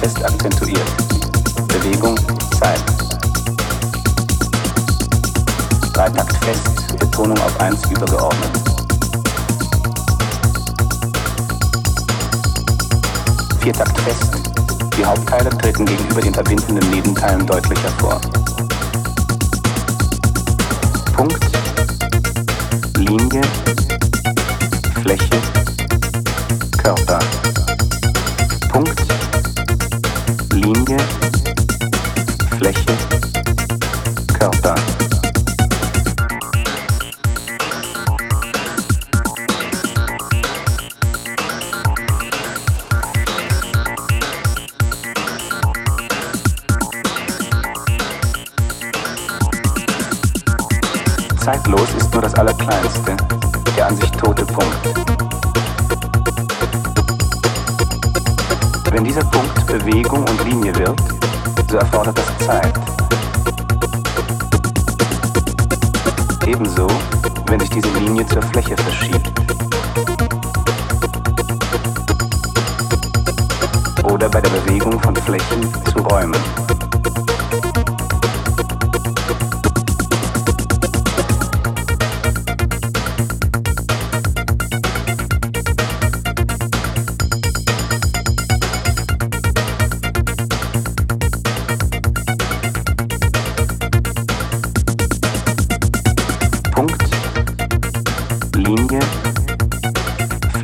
fest akzentuiert. Bewegung, Zeit. Dreitakt fest, Betonung auf 1 übergeordnet. Viertakt fest, die Hauptteile treten gegenüber den verbindenden Nebenteilen deutlicher vor. Punkt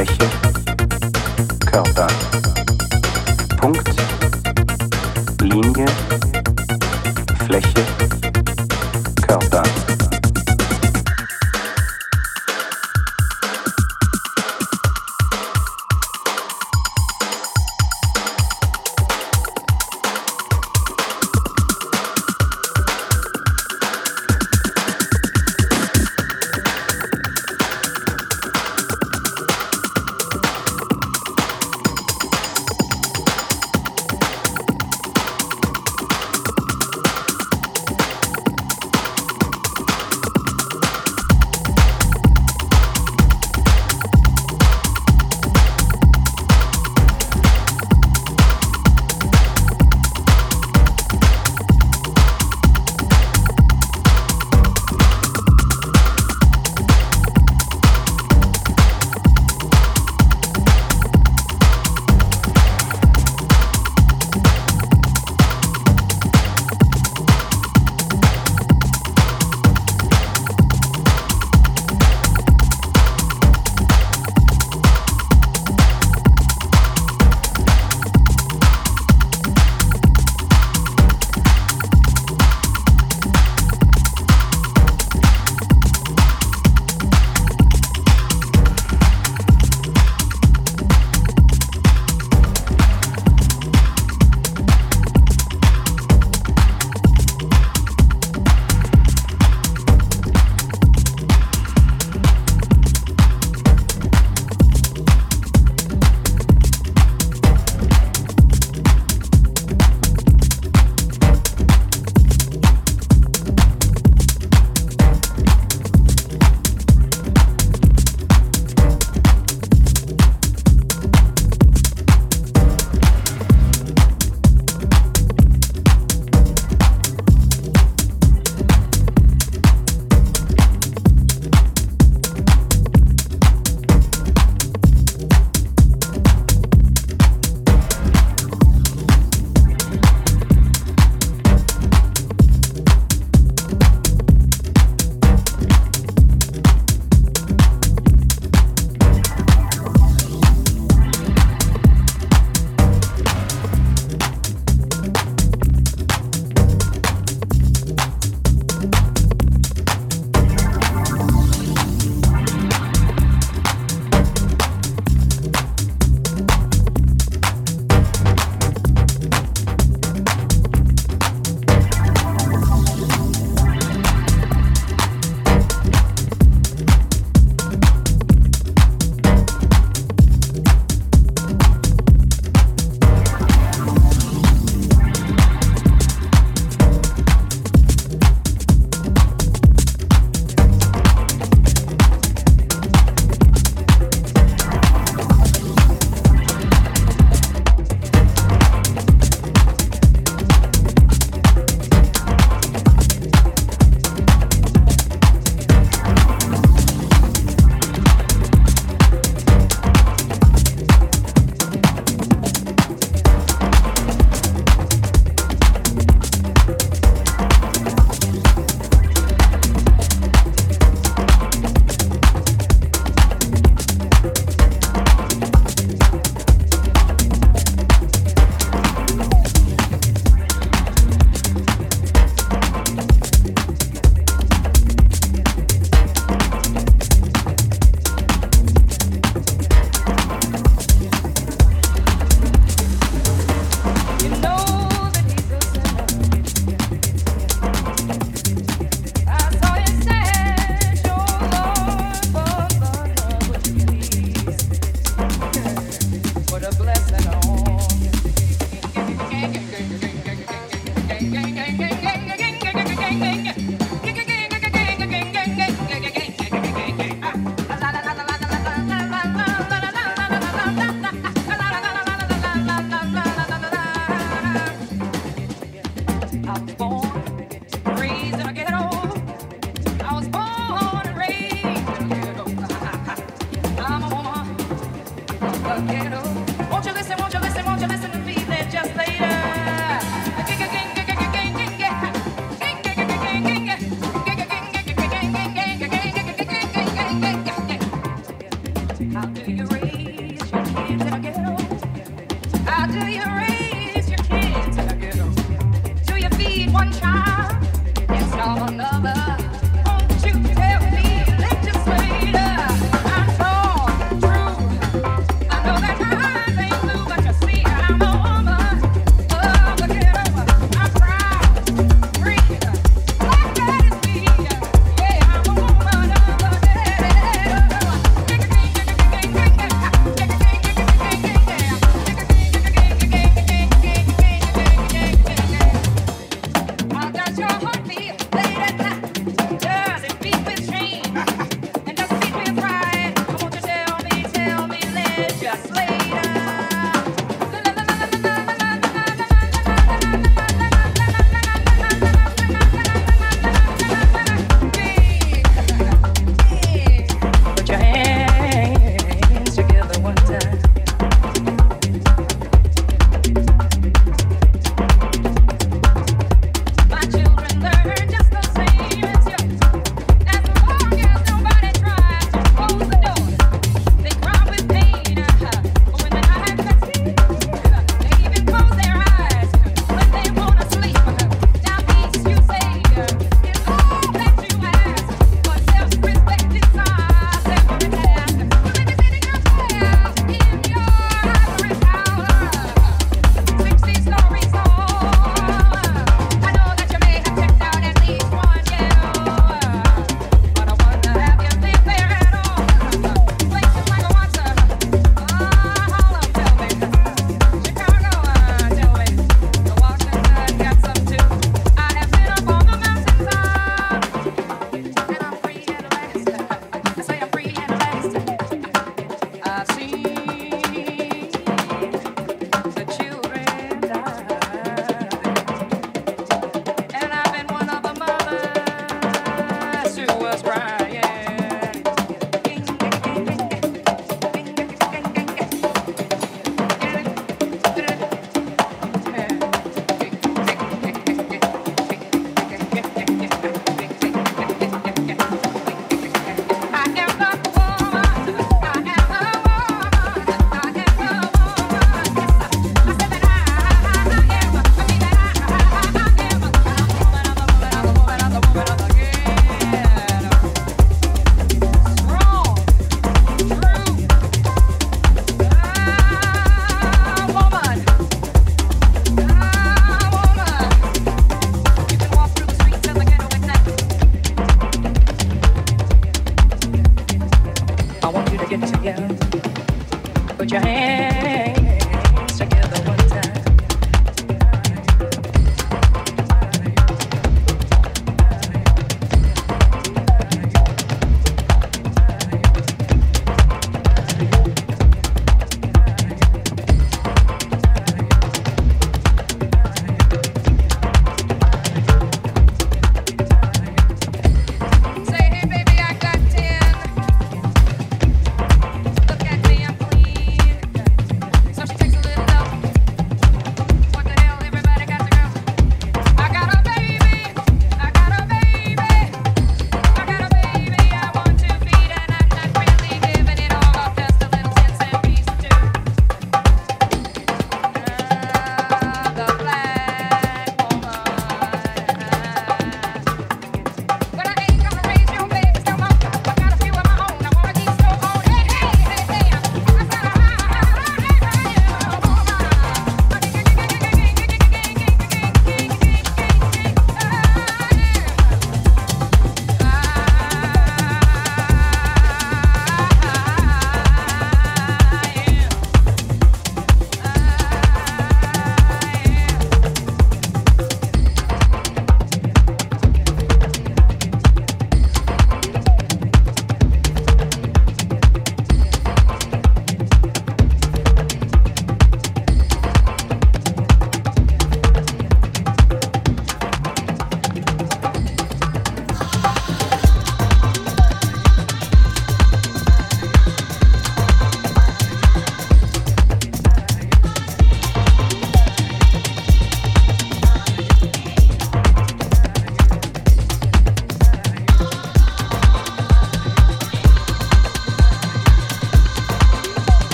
Fläche